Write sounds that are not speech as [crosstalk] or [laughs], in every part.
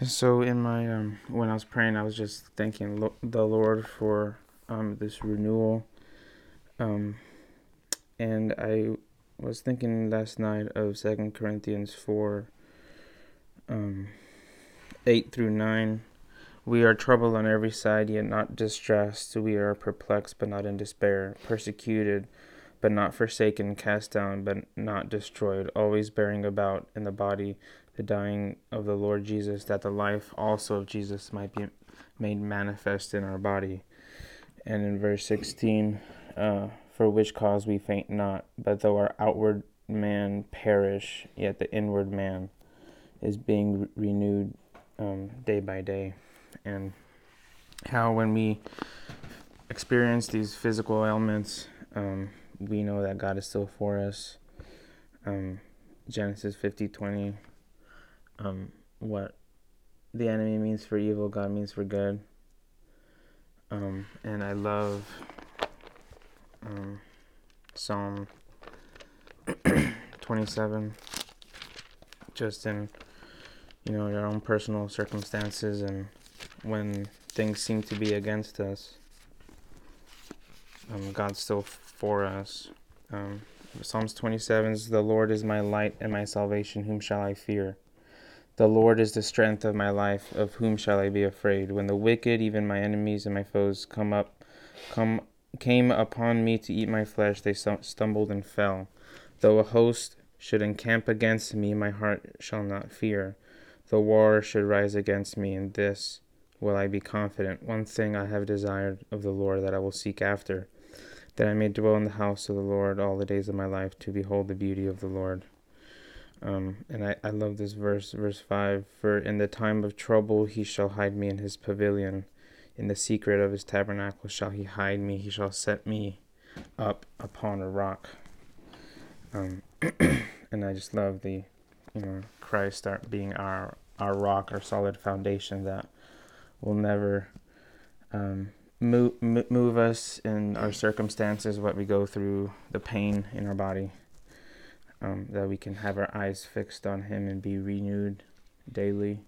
Yeah, so in my um, when I was praying, I was just thanking lo- the Lord for um, this renewal, um, and I was thinking last night of Second Corinthians four, um, eight through nine. We are troubled on every side, yet not distressed. We are perplexed, but not in despair. Persecuted, but not forsaken. Cast down, but not destroyed. Always bearing about in the body the dying of the Lord Jesus, that the life also of Jesus might be made manifest in our body. And in verse 16, uh, for which cause we faint not, but though our outward man perish, yet the inward man is being re- renewed um, day by day. And how when we experience these physical ailments, um, we know that God is still for us. Um, Genesis 50 20 um, what the enemy means for evil, God means for good. Um, and I love um, Psalm [clears throat] 27, just in you know your own personal circumstances and when things seem to be against us, um, God's still for us. Um, Psalms 27 is the Lord is my light and my salvation, whom shall I fear? The Lord is the strength of my life, of whom shall I be afraid? When the wicked, even my enemies and my foes, come up, come came upon me to eat my flesh, they stumbled and fell. Though a host should encamp against me, my heart shall not fear. The war should rise against me, in this will I be confident. One thing I have desired of the Lord that I will seek after, that I may dwell in the house of the Lord all the days of my life, to behold the beauty of the Lord um, and I, I love this verse, verse 5 For in the time of trouble he shall hide me in his pavilion. In the secret of his tabernacle shall he hide me. He shall set me up upon a rock. Um, [clears throat] and I just love the, you know, Christ being our, our rock, our solid foundation that will never um, move, move us in our circumstances, what we go through, the pain in our body um, that we can have our eyes fixed on Him and be renewed daily.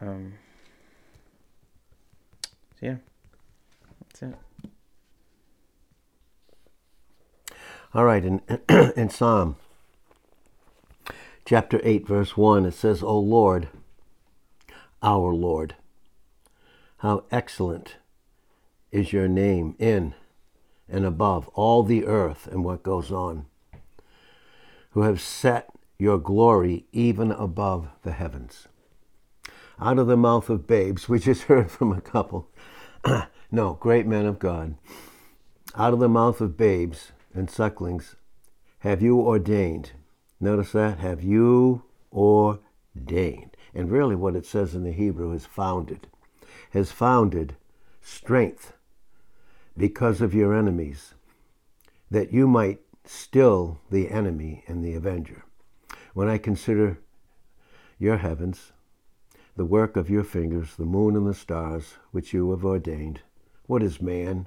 Um, so yeah, that's it. All right, in, [clears throat] in Psalm chapter 8, verse 1, it says, O Lord, our Lord, how excellent is your name in and above all the earth and what goes on who have set your glory even above the heavens. Out of the mouth of babes, we just [laughs] heard from a couple. [clears throat] no, great men of God. Out of the mouth of babes and sucklings have you ordained. Notice that? Have you ordained. And really, what it says in the Hebrew is founded. Has founded strength because of your enemies, that you might still the enemy and the avenger. When I consider your heavens, the work of your fingers, the moon and the stars, which you have ordained, what is man?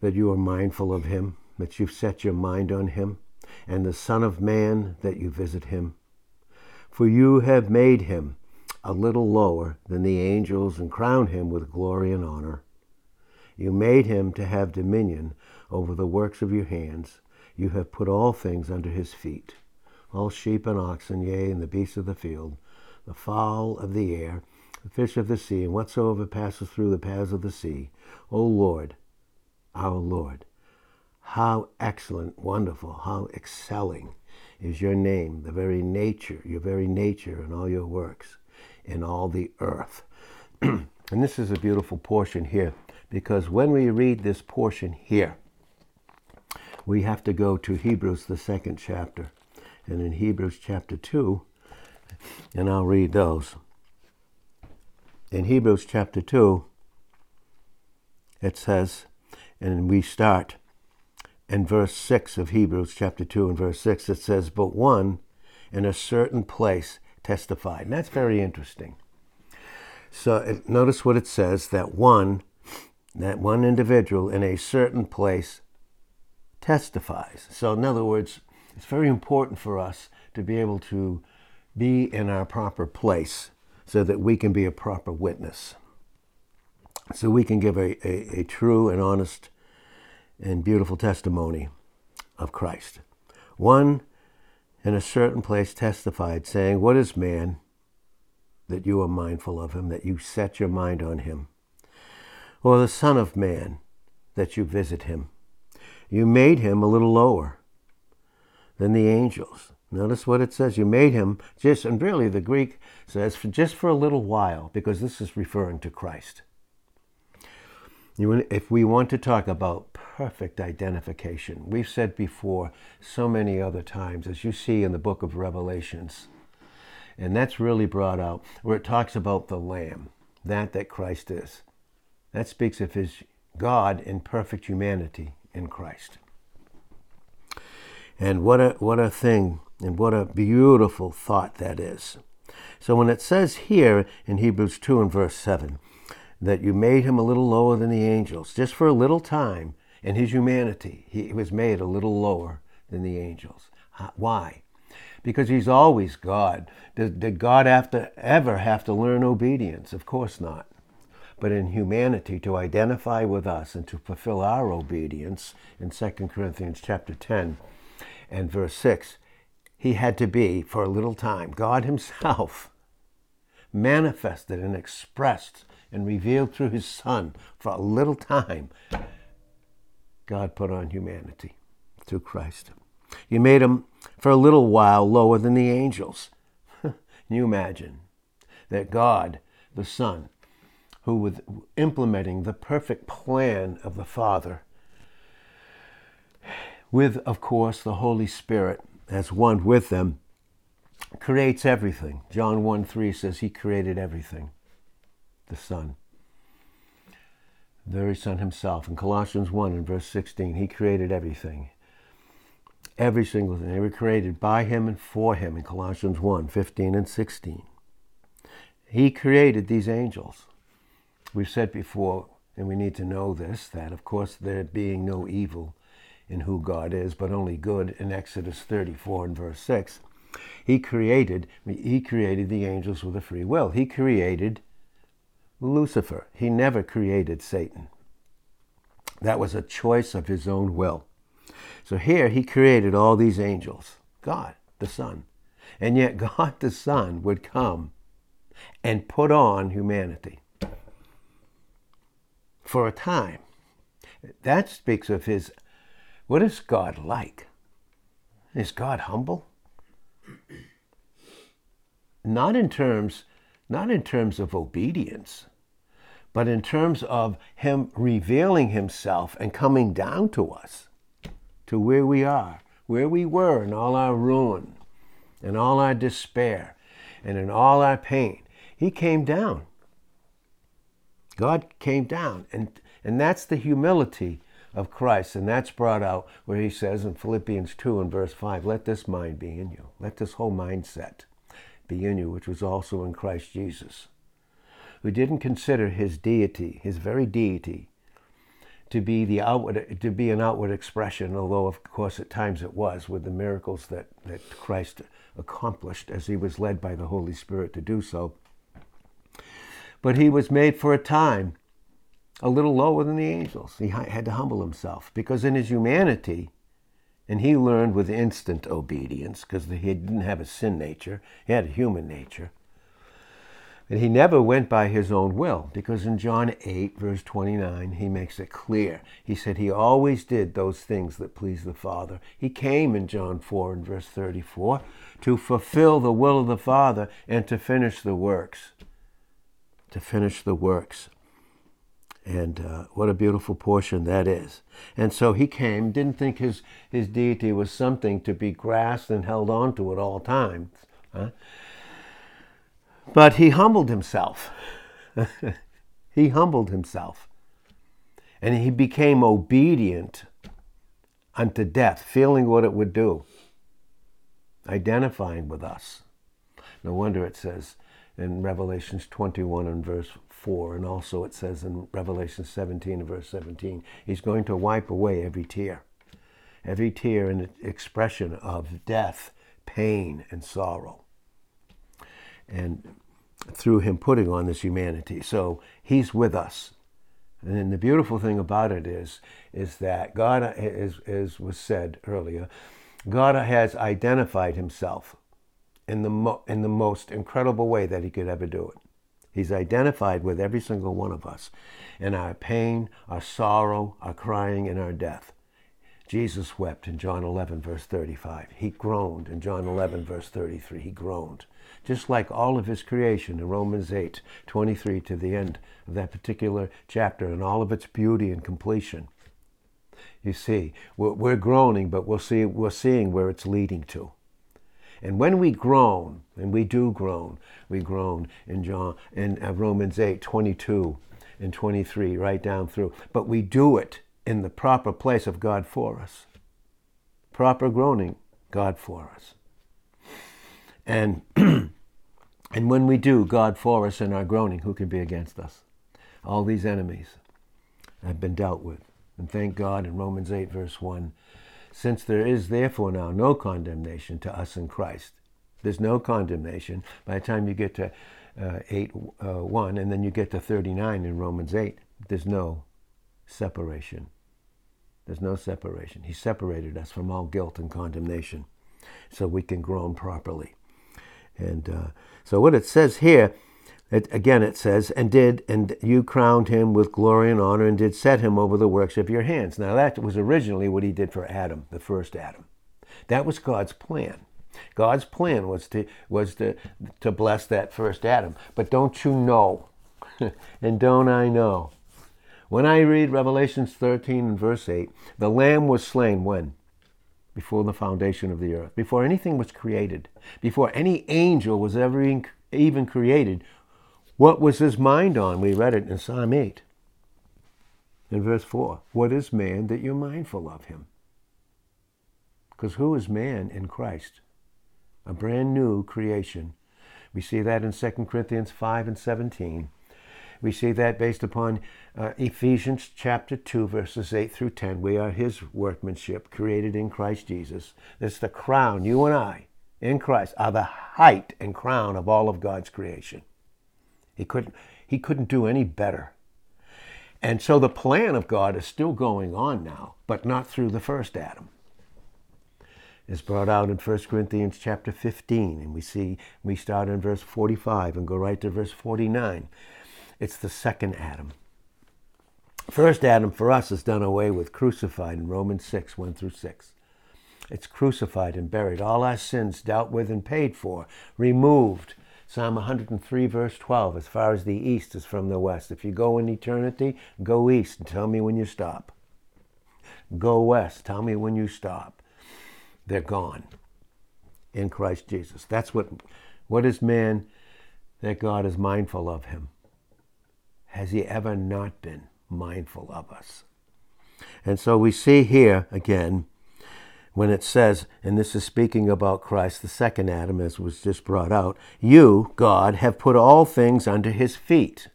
That you are mindful of him, that you've set your mind on him, and the Son of Man, that you visit him. For you have made him a little lower than the angels and crowned him with glory and honor. You made him to have dominion over the works of your hands you have put all things under his feet all sheep and oxen, yea, and the beasts of the field, the fowl of the air, the fish of the sea, and whatsoever passes through the paths of the sea. O Lord, our Lord, how excellent, wonderful, how excelling is your name, the very nature, your very nature, and all your works in all the earth. [clears throat] and this is a beautiful portion here, because when we read this portion here, we have to go to Hebrews, the second chapter. And in Hebrews chapter 2, and I'll read those. In Hebrews chapter 2, it says, and we start in verse 6 of Hebrews chapter 2 and verse 6, it says, But one in a certain place testified. And that's very interesting. So notice what it says that one, that one individual in a certain place testifies. So, in other words, it's very important for us to be able to be in our proper place so that we can be a proper witness. So we can give a, a, a true and honest and beautiful testimony of Christ. One in a certain place testified, saying, What is man that you are mindful of him, that you set your mind on him? Or the Son of Man that you visit him? You made him a little lower than the angels. Notice what it says. You made him just, and really the Greek says, for just for a little while, because this is referring to Christ. If we want to talk about perfect identification, we've said before so many other times, as you see in the book of Revelations, and that's really brought out where it talks about the Lamb, that that Christ is. That speaks of his God in perfect humanity in Christ. And what a what a thing and what a beautiful thought that is. So when it says here in Hebrews 2 and verse 7, that you made him a little lower than the angels, just for a little time in his humanity. He was made a little lower than the angels. Why? Because he's always God. Did, did God have to ever have to learn obedience? Of course not. But in humanity, to identify with us and to fulfill our obedience, in 2 Corinthians chapter 10 and verse 6, he had to be, for a little time, God himself [laughs] manifested and expressed and revealed through his Son for a little time, God put on humanity through Christ. You made him for a little while lower than the angels. [laughs] You imagine that God, the Son, who was implementing the perfect plan of the Father, with, of course, the Holy Spirit as one with them, creates everything. John 1 3 says he created everything the Son. The very Son himself. In Colossians 1 and verse 16, he created everything. Every single thing. They were created by him and for him in Colossians 1 15 and 16. He created these angels. We've said before, and we need to know this, that of course there being no evil in who God is, but only good in Exodus 34 and verse 6. He created, he created the angels with a free will. He created Lucifer. He never created Satan. That was a choice of his own will. So here he created all these angels, God, the Son. And yet [laughs] God the Son would come and put on humanity for a time. That speaks of his. What is God like? Is God humble? Not in terms not in terms of obedience, but in terms of Him revealing Himself and coming down to us, to where we are, where we were in all our ruin, in all our despair, and in all our pain. He came down. God came down. And, and that's the humility of Christ. And that's brought out where he says in Philippians 2 and verse 5 let this mind be in you. Let this whole mindset be in you, which was also in Christ Jesus, who didn't consider his deity, his very deity, to be the outward to be an outward expression, although of course at times it was with the miracles that, that Christ accomplished as he was led by the Holy Spirit to do so. But he was made for a time a little lower than the angels. He had to humble himself because in his humanity, and he learned with instant obedience because he didn't have a sin nature, he had a human nature. And he never went by his own will because in John 8, verse 29, he makes it clear. He said he always did those things that pleased the Father. He came in John 4 and verse 34 to fulfill the will of the Father and to finish the works. To finish the works. And uh, what a beautiful portion that is. And so he came, didn't think his, his deity was something to be grasped and held on to at all times. Huh? But he humbled himself. [laughs] he humbled himself. And he became obedient unto death, feeling what it would do, identifying with us. No wonder it says in Revelations 21 and verse 4, and also it says in Revelation 17 and verse 17, he's going to wipe away every tear. Every tear an expression of death, pain, and sorrow. and through him putting on this humanity. So he's with us. And the beautiful thing about it is, is that God, as, as was said earlier, God has identified himself in the, mo- in the most incredible way that he could ever do it. He's identified with every single one of us in our pain, our sorrow, our crying, and our death. Jesus wept in John 11, verse 35. He groaned in John 11, verse 33. He groaned. Just like all of his creation in Romans 8, 23 to the end of that particular chapter and all of its beauty and completion. You see, we're, we're groaning, but we'll see, we're seeing where it's leading to. And when we groan, and we do groan, we groan in John in uh, Romans 8, 22 and 23, right down through. But we do it in the proper place of God for us. Proper groaning, God for us. And [clears throat] and when we do God for us in our groaning, who can be against us? All these enemies have been dealt with. And thank God in Romans 8, verse 1 since there is therefore now no condemnation to us in Christ. There's no condemnation. By the time you get to uh, 8 uh, 1 and then you get to 39 in Romans 8, there's no separation. There's no separation. He separated us from all guilt and condemnation so we can groan properly. And uh, so what it says here it, again, it says, and did, and you crowned him with glory and honor, and did set him over the works of your hands. Now, that was originally what he did for Adam, the first Adam. That was God's plan. God's plan was to was to to bless that first Adam. But don't you know, [laughs] and don't I know? When I read Revelations 13 and verse 8, the Lamb was slain when? Before the foundation of the earth, before anything was created, before any angel was ever even created, what was his mind on? We read it in Psalm 8. In verse 4, what is man that you're mindful of him? Because who is man in Christ? A brand new creation. We see that in 2 Corinthians 5 and 17. We see that based upon uh, Ephesians chapter 2, verses 8 through 10. We are his workmanship, created in Christ Jesus. That's the crown. You and I, in Christ, are the height and crown of all of God's creation. He couldn't, he couldn't do any better. And so the plan of God is still going on now, but not through the first Adam. It's brought out in 1 Corinthians chapter 15, and we see we start in verse 45 and go right to verse 49. It's the second Adam. First Adam for us is done away with, crucified in Romans 6, 1 through 6. It's crucified and buried. All our sins dealt with and paid for, removed, Psalm 103, verse 12, as far as the east is from the west. If you go in eternity, go east and tell me when you stop. Go west, tell me when you stop. They're gone in Christ Jesus. That's what, what is man that God is mindful of him? Has he ever not been mindful of us? And so we see here again when it says, and this is speaking about Christ, the second Adam, as was just brought out, you, God, have put all things under his feet.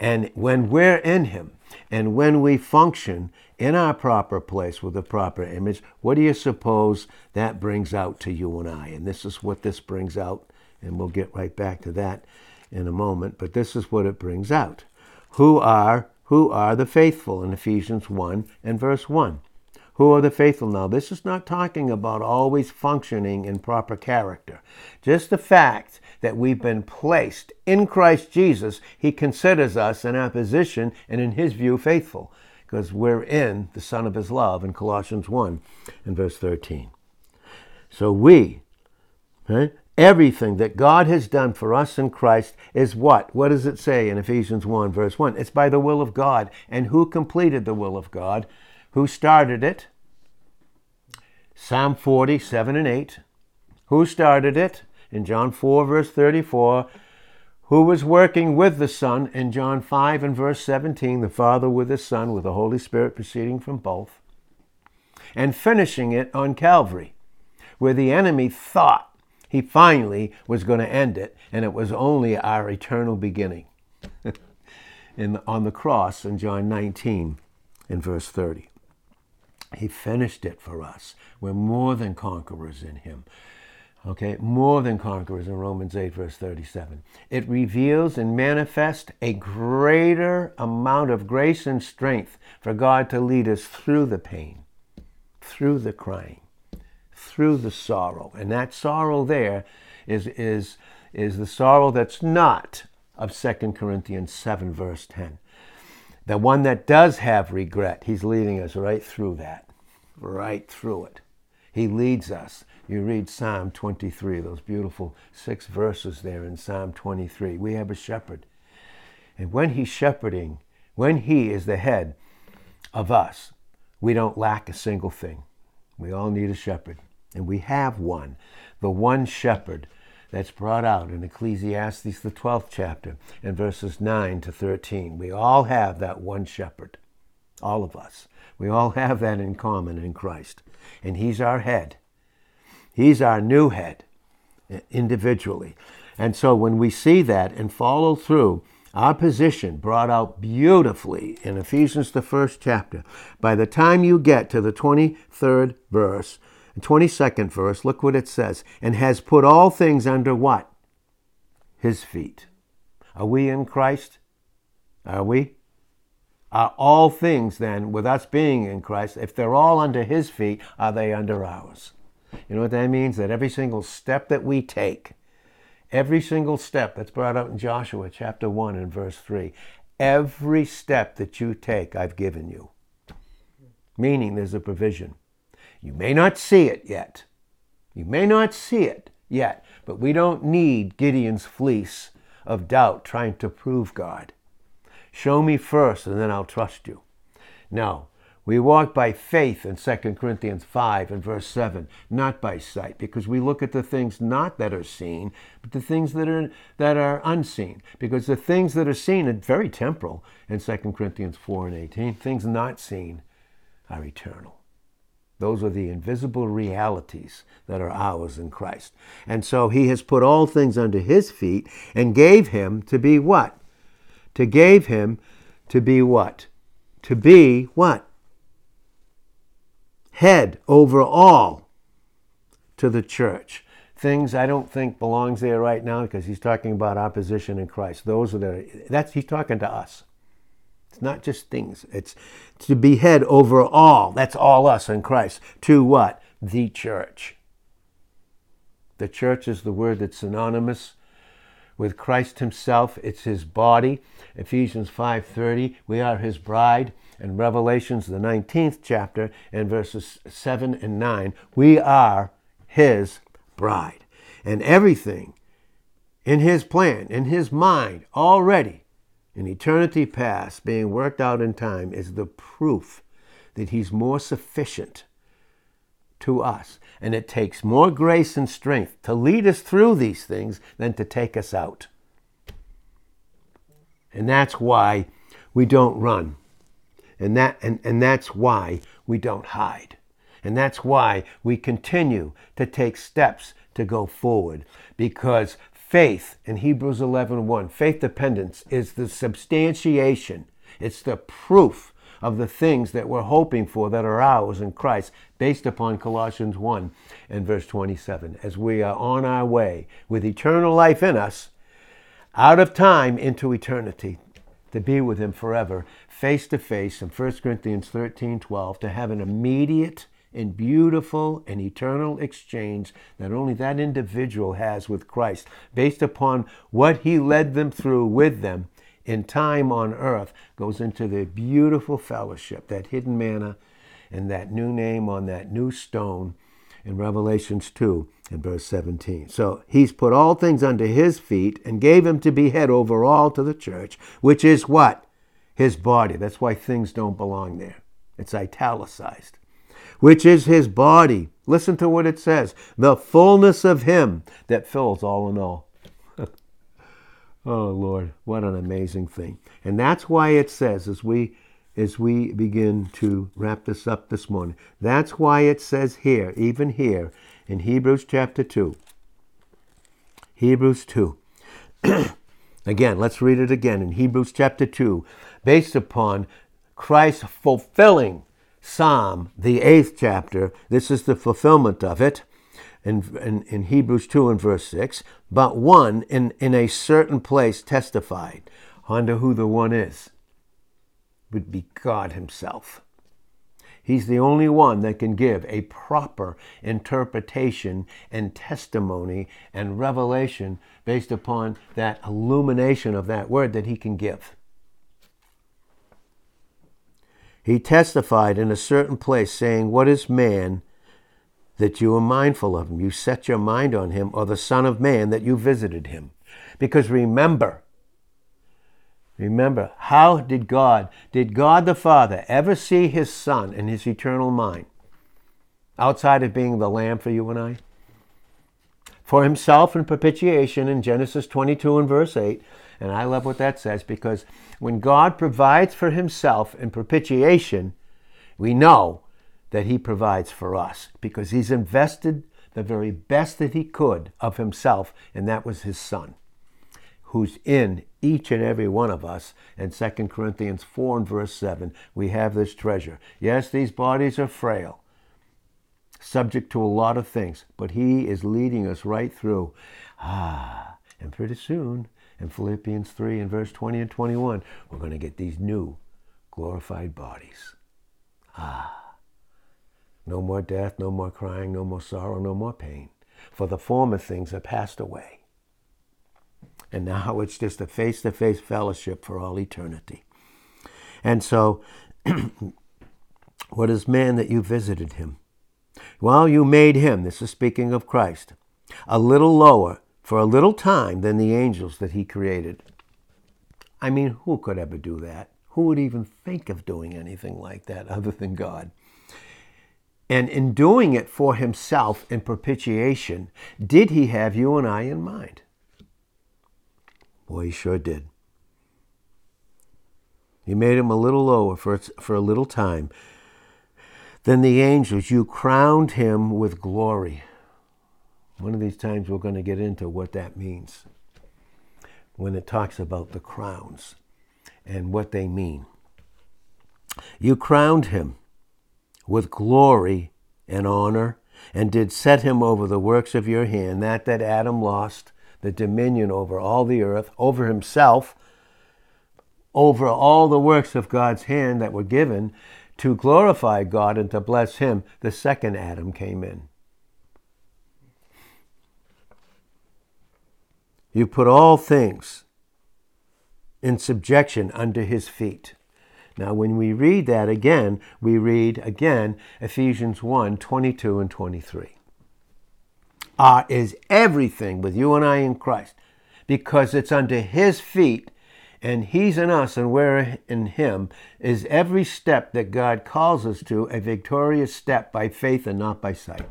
And when we're in him, and when we function in our proper place with the proper image, what do you suppose that brings out to you and I? And this is what this brings out, and we'll get right back to that in a moment, but this is what it brings out. Who are who are the faithful in Ephesians 1 and verse 1? Who are the faithful now? This is not talking about always functioning in proper character. Just the fact that we've been placed in Christ Jesus, He considers us in our position and in His view faithful because we're in the Son of His love in Colossians 1 and verse 13. So we, right, everything that God has done for us in Christ is what? What does it say in Ephesians 1 verse 1? It's by the will of God. And who completed the will of God? Who started it? Psalm 40, 7 and 8. Who started it? In John 4, verse 34. Who was working with the Son? In John 5 and verse 17, the Father with the Son, with the Holy Spirit proceeding from both. And finishing it on Calvary, where the enemy thought he finally was going to end it, and it was only our eternal beginning. [laughs] in, on the cross in John 19 in verse 30. He finished it for us. We're more than conquerors in Him. Okay, more than conquerors in Romans 8, verse 37. It reveals and manifests a greater amount of grace and strength for God to lead us through the pain, through the crying, through the sorrow. And that sorrow there is, is, is the sorrow that's not of 2 Corinthians 7, verse 10. The one that does have regret, he's leading us right through that, right through it. He leads us you read Psalm 23, those beautiful six verses there in Psalm 23. We have a shepherd. And when he's shepherding, when he is the head of us, we don't lack a single thing. We all need a shepherd. And we have one, the one shepherd that's brought out in Ecclesiastes, the 12th chapter, in verses 9 to 13. We all have that one shepherd. All of us. We all have that in common in Christ. And he's our head. He's our new head individually. And so when we see that and follow through, our position brought out beautifully in Ephesians, the first chapter. By the time you get to the 23rd verse, 22nd verse, look what it says. And has put all things under what? His feet. Are we in Christ? Are we? Are all things then, with us being in Christ, if they're all under His feet, are they under ours? You know what that means? That every single step that we take, every single step that's brought out in Joshua chapter 1 and verse 3, every step that you take, I've given you. Meaning there's a provision. You may not see it yet. You may not see it yet, but we don't need Gideon's fleece of doubt trying to prove God. Show me first, and then I'll trust you. Now, we walk by faith in 2 Corinthians 5 and verse 7, not by sight, because we look at the things not that are seen, but the things that are, that are unseen. Because the things that are seen are very temporal in 2 Corinthians 4 and 18. Things not seen are eternal. Those are the invisible realities that are ours in Christ. And so he has put all things under his feet and gave him to be what? To gave him to be what? To be what? head over all to the church. Things I don't think belongs there right now because he's talking about opposition in Christ. Those are the that's he's talking to us. It's not just things. It's to be head over all. That's all us in Christ. To what? The church. The church is the word that's synonymous with Christ himself. It's his body. Ephesians 5:30, we are his bride And Revelations, the 19th chapter, and verses 7 and 9, we are his bride. And everything in his plan, in his mind, already in eternity past, being worked out in time, is the proof that he's more sufficient to us. And it takes more grace and strength to lead us through these things than to take us out. And that's why we don't run. And, that, and, and that's why we don't hide. And that's why we continue to take steps to go forward. Because faith in Hebrews 11.1, 1, faith dependence is the substantiation. It's the proof of the things that we're hoping for that are ours in Christ, based upon Colossians 1 and verse 27. As we are on our way with eternal life in us, out of time into eternity, to be with Him forever, face to face in 1 Corinthians 13 12 to have an immediate and beautiful and eternal exchange that only that individual has with Christ, based upon what he led them through with them in time on earth, goes into the beautiful fellowship, that hidden manna and that new name on that new stone in Revelations 2 in verse 17. So he's put all things under his feet and gave him to be head over all to the church, which is what? his body. That's why things don't belong there. It's italicized. Which is his body. Listen to what it says the fullness of him that fills all in all. [laughs] oh, Lord, what an amazing thing. And that's why it says, as we as we begin to wrap this up this morning. That's why it says here, even here in Hebrews chapter 2. Hebrews 2. [clears throat] again, let's read it again in Hebrews chapter 2 based upon Christ fulfilling Psalm, the eighth chapter. This is the fulfillment of it. in, in, in Hebrews 2 and verse 6, but one in, in a certain place testified. Wonder who the one is. Would be God Himself. He's the only one that can give a proper interpretation and testimony and revelation based upon that illumination of that word that He can give. He testified in a certain place, saying, What is man that you are mindful of him? You set your mind on him, or the Son of Man that you visited him. Because remember, remember, how did God, did God the Father ever see his Son in his eternal mind? Outside of being the Lamb for you and I? For himself in propitiation in Genesis 22 and verse 8. And I love what that says because when God provides for himself in propitiation, we know that he provides for us because he's invested the very best that he could of himself, and that was his son, who's in each and every one of us. In 2 Corinthians 4 and verse 7, we have this treasure. Yes, these bodies are frail, subject to a lot of things, but he is leading us right through. Ah, and pretty soon in Philippians 3 and verse 20 and 21, we're going to get these new glorified bodies. Ah, no more death, no more crying, no more sorrow, no more pain. For the former things are passed away. And now it's just a face to face fellowship for all eternity. And so, [clears throat] what is man that you visited him? Well, you made him, this is speaking of Christ, a little lower for a little time than the angels that he created. I mean, who could ever do that? Who would even think of doing anything like that [laughs] other than God? And in doing it for himself in propitiation, did he have you and I in mind? Boy, he sure did. He made him a little lower for, for a little time. Then the angels, you crowned him with glory. One of these times we're going to get into what that means when it talks about the crowns and what they mean. You crowned him with glory and honor and did set him over the works of your hand, that that Adam lost, the dominion over all the earth, over himself, over all the works of God's hand that were given to glorify God and to bless him, the second Adam came in. You put all things in subjection under his feet. Now, when we read that again, we read again Ephesians 1 22 and 23. Ah, is everything with you and I in Christ because it's under his feet and he's in us and we're in him is every step that God calls us to a victorious step by faith and not by sight.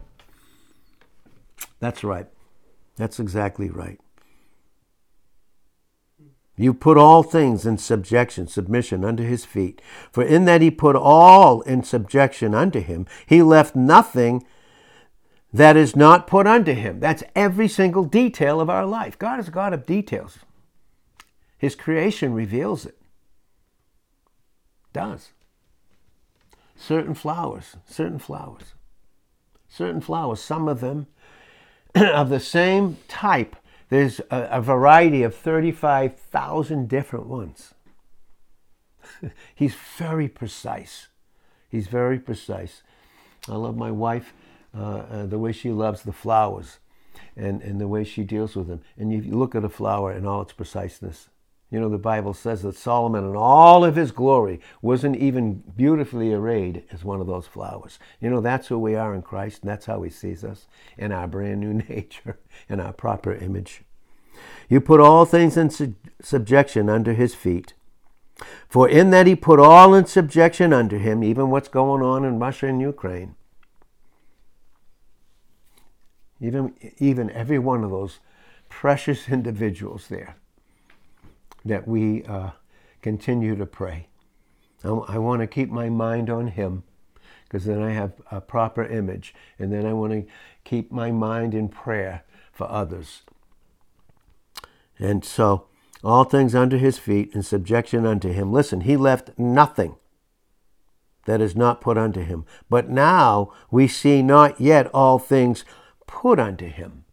That's right. That's exactly right. You put all things in subjection, submission under his feet. For in that he put all in subjection unto him, he left nothing that is not put unto him. That's every single detail of our life. God is a God of details. His creation reveals it. Does. Certain flowers, certain flowers, certain flowers, some of them [clears throat] of the same type there's a, a variety of 35,000 different ones. [laughs] He's very precise. He's very precise. I love my wife, uh, uh, the way she loves the flowers and, and the way she deals with them. And you look at a flower in all its preciseness. You know, the Bible says that Solomon, in all of his glory, wasn't even beautifully arrayed as one of those flowers. You know, that's who we are in Christ, and that's how he sees us in our brand new [laughs] nature, in our proper image. You put all things in su- subjection under his feet. For in that he put all in subjection under him, even what's going on in Russia and Ukraine, even, even every one of those precious [laughs] individuals there that we uh, continue to pray. I, I want to keep my mind on Him because then I have a proper image. And then I want to keep my mind in prayer for others. And so, all things under his feet in subjection unto him. Listen, he left nothing that is not put unto him. But now we see not yet all things put unto him.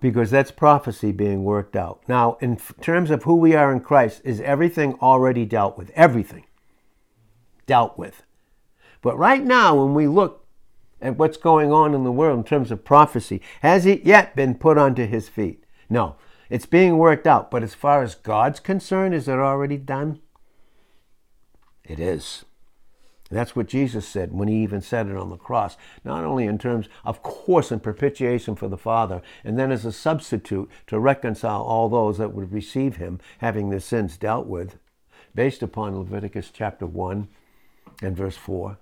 Because that's prophecy being worked out. Now, in terms of who we are in Christ, is everything already dealt with? Everything dealt with. But right now, when we look at what's going on in the world in terms of prophecy, has it yet been put onto his feet? No. It's being worked out. But as far as God's concerned, is it already done? It is. That's what Jesus said when he even said it on the cross. Not only in terms, of course, in propitiation for the Father, and then as a substitute to reconcile all those that would receive him, having their sins dealt with, based upon Leviticus chapter 1 and verse 4.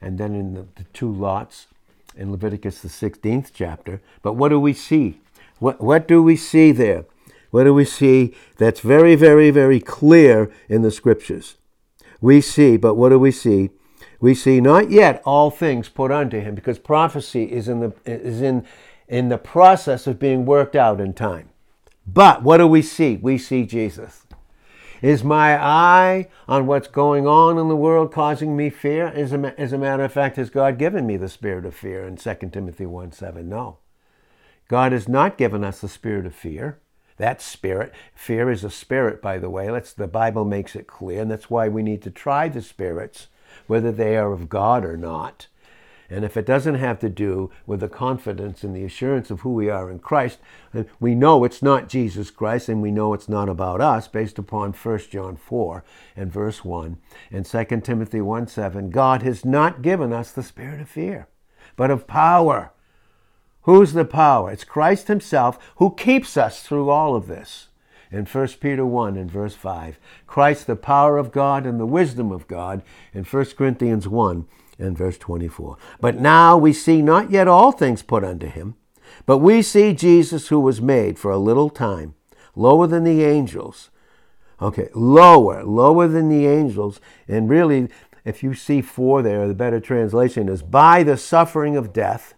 And then in the, the two lots in Leviticus, the 16th chapter. But what do we see? What, what do we see there? What do we see that's very, very, very clear in the scriptures? We see, but what do we see? We see not yet all things put unto him, because prophecy is in the is in in the process of being worked out in time. But what do we see? We see Jesus. Is my eye on what's going on in the world causing me fear? As a, as a matter of fact, has God given me the spirit of fear in 2 Timothy 1 7? No. God has not given us the spirit of fear. That spirit, fear is a spirit, by the way. That's the Bible makes it clear, and that's why we need to try the spirits, whether they are of God or not. And if it doesn't have to do with the confidence and the assurance of who we are in Christ, we know it's not Jesus Christ and we know it's not about us based upon 1 John 4 and verse 1 and 2 Timothy 1 7. God has not given us the spirit of fear, but of power Who's the power? It's Christ Himself who keeps us through all of this. In 1 Peter 1 and verse 5, Christ, the power of God and the wisdom of God, in 1 Corinthians 1 and verse 24. But now we see not yet all things put unto Him, but we see Jesus who was made for a little time, lower than the angels. Okay, lower, lower than the angels. And really, if you see four there, the better translation is by the suffering of death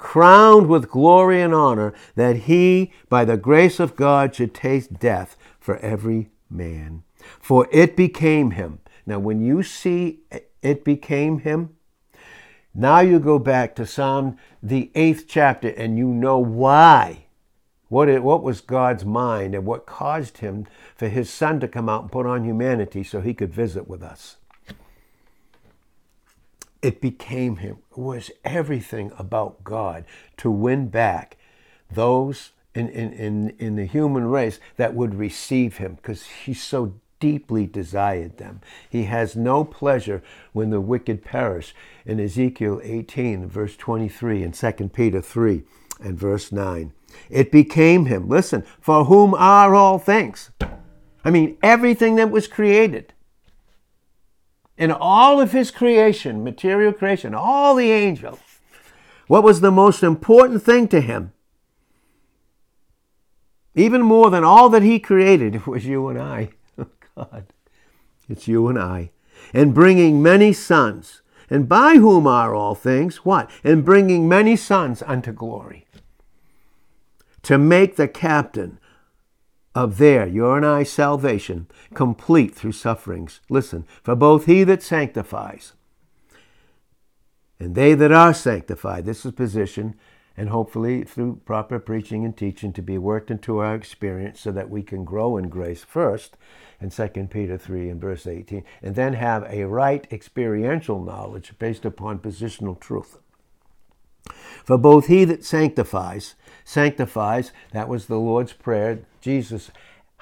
crowned with glory and honor, that he, by the grace of God, should taste death for every man. For it became him. Now, when you see it became him, now you go back to Psalm, the eighth chapter, and you know why. What, it, what was God's mind and what caused him for his son to come out and put on humanity so he could visit with us it became him. It was everything about God to win back those in, in, in, in the human race that would receive him because he so deeply desired them. He has no pleasure when the wicked perish in Ezekiel 18, verse 23, and 2 Peter 3 and verse 9. It became him, listen, for whom are all things. I mean, everything that was created in all of his creation, material creation, all the angels, what was the most important thing to him? Even more than all that he created, [laughs] was you and I. Oh, God, it's you and I. And bringing many sons, and by whom are all things, what? And bringing many sons unto glory. To make the captain of their, your and I, salvation, complete through sufferings. Listen, for both he that sanctifies and they that are sanctified, this is position, and hopefully through proper preaching and teaching to be worked into our experience so that we can grow in grace first, in 2 Peter 3 and verse 18, and then have a right experiential knowledge based upon positional truth. For both he that sanctifies, sanctifies, that was the Lord's Prayer, Jesus'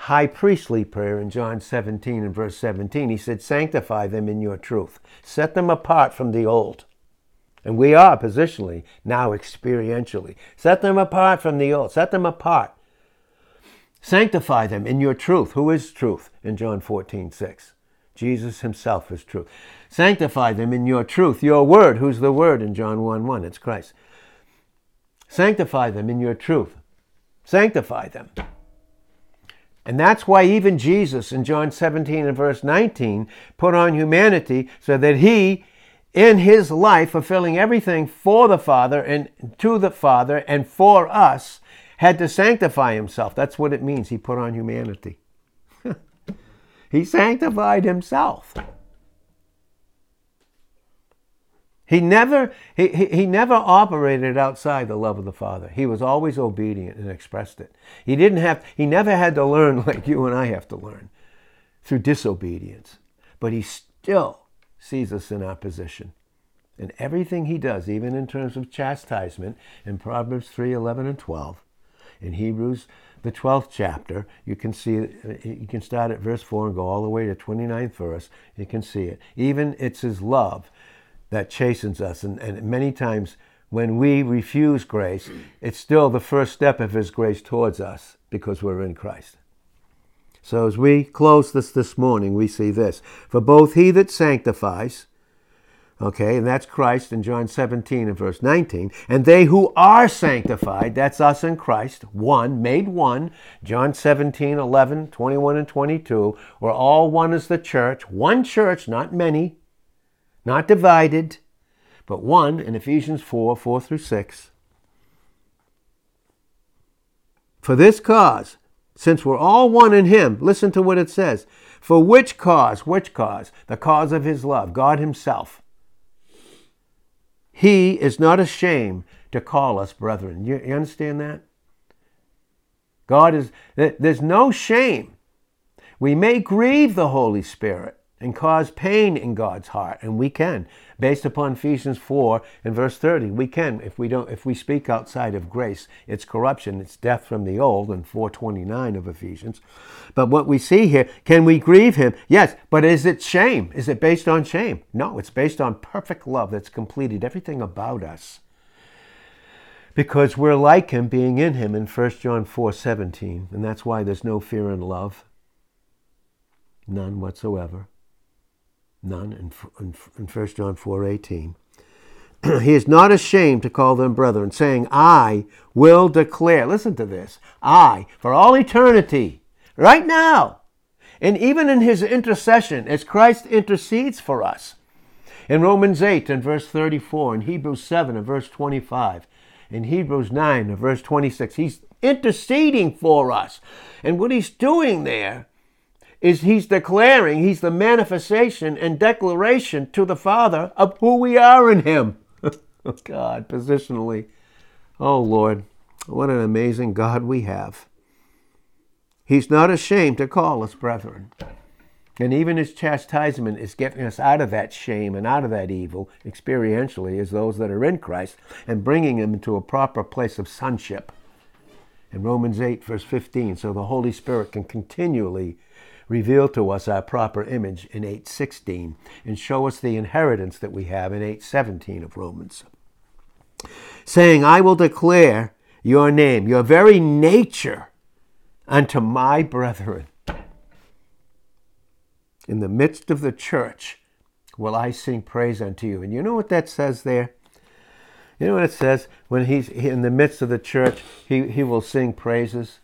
high priestly prayer in John 17 and verse 17. He said, Sanctify them in your truth, set them apart from the old. And we are positionally, now experientially. Set them apart from the old, set them apart. Sanctify them in your truth. Who is truth in John 14, 6? Jesus himself is truth. Sanctify them in your truth, your word. Who's the word in John 1 1? It's Christ. Sanctify them in your truth. Sanctify them. And that's why even Jesus in John 17 and verse 19 put on humanity so that he, in his life, fulfilling everything for the Father and to the Father and for us, had to sanctify himself. That's what it means. He put on humanity. [laughs] he sanctified himself. He never, he, he, he never operated outside the love of the Father. He was always obedient and expressed it. He didn't have, he never had to learn [laughs] like you and I have to learn through disobedience. But he still sees us in our position. And everything he does, even in terms of chastisement, in Proverbs 3 11 and 12, in Hebrews, the 12th chapter, you can see. You can start at verse 4 and go all the way to 29th verse. You can see it. Even it's his love that chastens us. And, and many times when we refuse grace, it's still the first step of his grace towards us because we're in Christ. So as we close this this morning, we see this. For both he that sanctifies, Okay, and that's Christ in John 17 and verse 19. And they who are sanctified, that's us in Christ, one, made one. John 17, 11, 21, and 22. We're all one as the church. One church, not many, not divided, but one in Ephesians 4, 4 through 6. For this cause, since we're all one in Him, listen to what it says. For which cause? Which cause? The cause of His love, God Himself he is not ashamed to call us brethren. You, you understand that? God is, there's no shame. We may grieve the Holy Spirit, and cause pain in God's heart, and we can, based upon Ephesians 4 and verse 30. We can, if we don't, if we speak outside of grace, it's corruption, it's death from the old, and 429 of Ephesians. But what we see here, can we grieve him? Yes, but is it shame? Is it based on shame? No, it's based on perfect love that's completed everything about us. Because we're like him, being in him in 1 John 4 17, and that's why there's no fear in love. None whatsoever none in, in, in 1 John 4.18. [clears throat] he is not ashamed to call them brethren, saying, I will declare, listen to this, I, for all eternity, right now, and even in his intercession, as Christ intercedes for us. In Romans 8 and verse 34, in Hebrews 7 and verse 25, in Hebrews 9 and verse 26, he's interceding for us. And what he's doing there is he's declaring, he's the manifestation and declaration to the Father of who we are in him. [laughs] Oh, God, positionally. Oh Lord, what an amazing God we have. He's not ashamed to call us brethren. And even his chastisement is getting us out of that shame and out of that evil experientially as those that are in Christ and bringing them into a proper place of sonship. In Romans 8, verse 15, so the Holy Spirit can continually reveal to us our proper image in 8:16 and show us the inheritance that we have in 8:17 of Romans. Saying, "I will declare your name, your very nature unto my brethren." In the midst of the church will I sing praise unto you. And you know what that says there? You know what it says? When he's in the midst of the church, he, he will sing praises.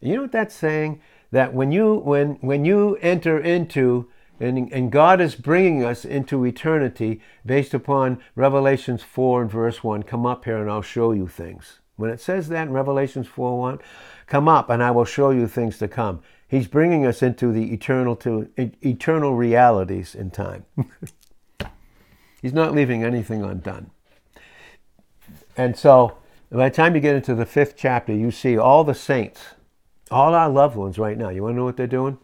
You know what that's saying? That when you when when you enter into and, and God is bringing us into eternity based upon Revelations 4 and verse 1. Come up here and I'll show you things. When it says that in Revelations 4 1, come up and I will show you things to come. He's bringing us into the eternal to eternal realities in time. [laughs] He's not leaving anything undone. And so by the time you get into the fifth chapter, you see all the saints all our loved ones right now, you want to know what they're doing?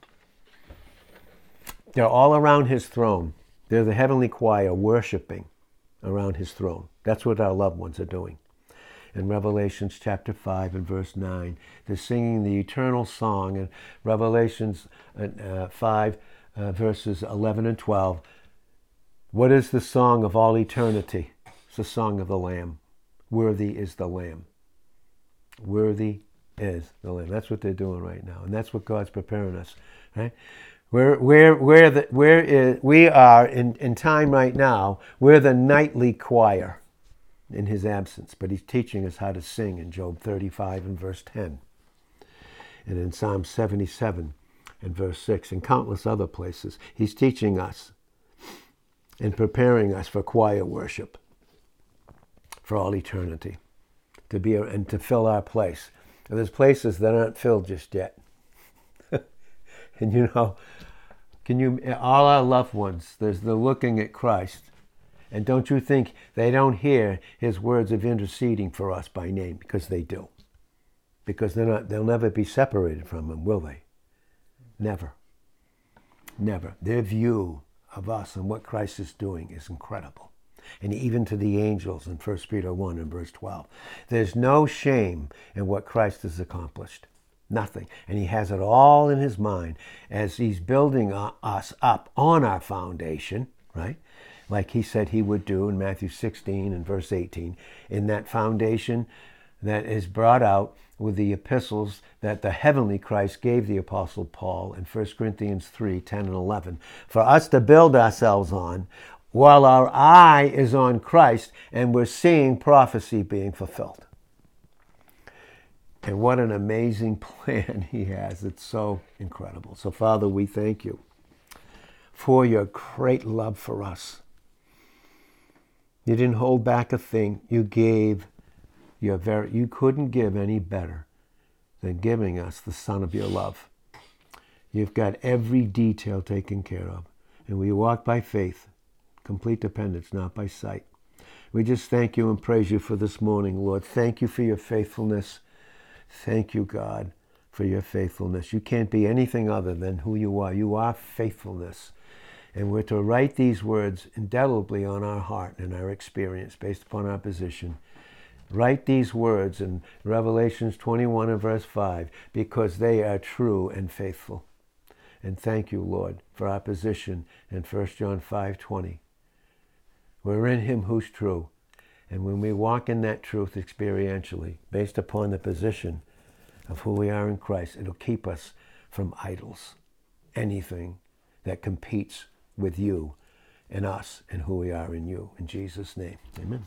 They're all around his throne. They're the heavenly choir worshiping around his throne. That's what our loved ones are doing. In Revelations chapter 5 and verse 9, they're singing the eternal song. In Revelations uh, 5, uh, verses 11 and 12, what is the song of all eternity? It's the song of the Lamb. Worthy is the Lamb. Worthy is the Lamb. That's what they're doing right now, and that's what God's preparing us. Right? We're, we're, we're the, we're is, we are in, in time right now, we're the nightly choir in his absence, but he's teaching us how to sing in Job 35 and verse 10, and in Psalm 77 and verse 6, and countless other places. He's teaching us and preparing us for choir worship for all eternity, to be and to fill our place there's places that aren't filled just yet. [laughs] and you know, can you, all our loved ones, there's, they're looking at Christ. And don't you think they don't hear his words of interceding for us by name? Because they do. Because they're not, they'll never be separated from him, will they? Never. Never. Their view of us and what Christ is doing is incredible. And even to the angels in 1 Peter 1 and verse 12. There's no shame in what Christ has accomplished. Nothing. And he has it all in his mind as he's building us up on our foundation, right? Like he said he would do in Matthew 16 and verse 18. In that foundation that is brought out with the epistles that the heavenly Christ gave the Apostle Paul in 1 Corinthians 3 10 and 11 for us to build ourselves on while our eye is on Christ and we're seeing prophecy being fulfilled. And what an amazing [laughs] plan he has. It's so incredible. So, Father, we thank you for your great love for us. You didn't hold back a thing. You gave your very you couldn't give any better than giving us the son of your love. You've got every detail taken care of. And we walk by faith, complete dependence, not by sight. We just thank you and praise you for this morning, Lord. Thank you for your faithfulness. Thank you, God, for your faithfulness. You can't be anything other than who you are. You are faithfulness. And we're to write these words indelibly on our heart and our experience based upon our position. Write these words in Revelations 21 and verse 5 because they are true and faithful. And thank you, Lord, for our position in 1 John 5:20. We're in him who's true, and when we walk in that truth experientially, based upon the position of who we are in Christ, it'll keep us from idols, anything that competes with you and us and who we are in you. In Jesus' name, amen.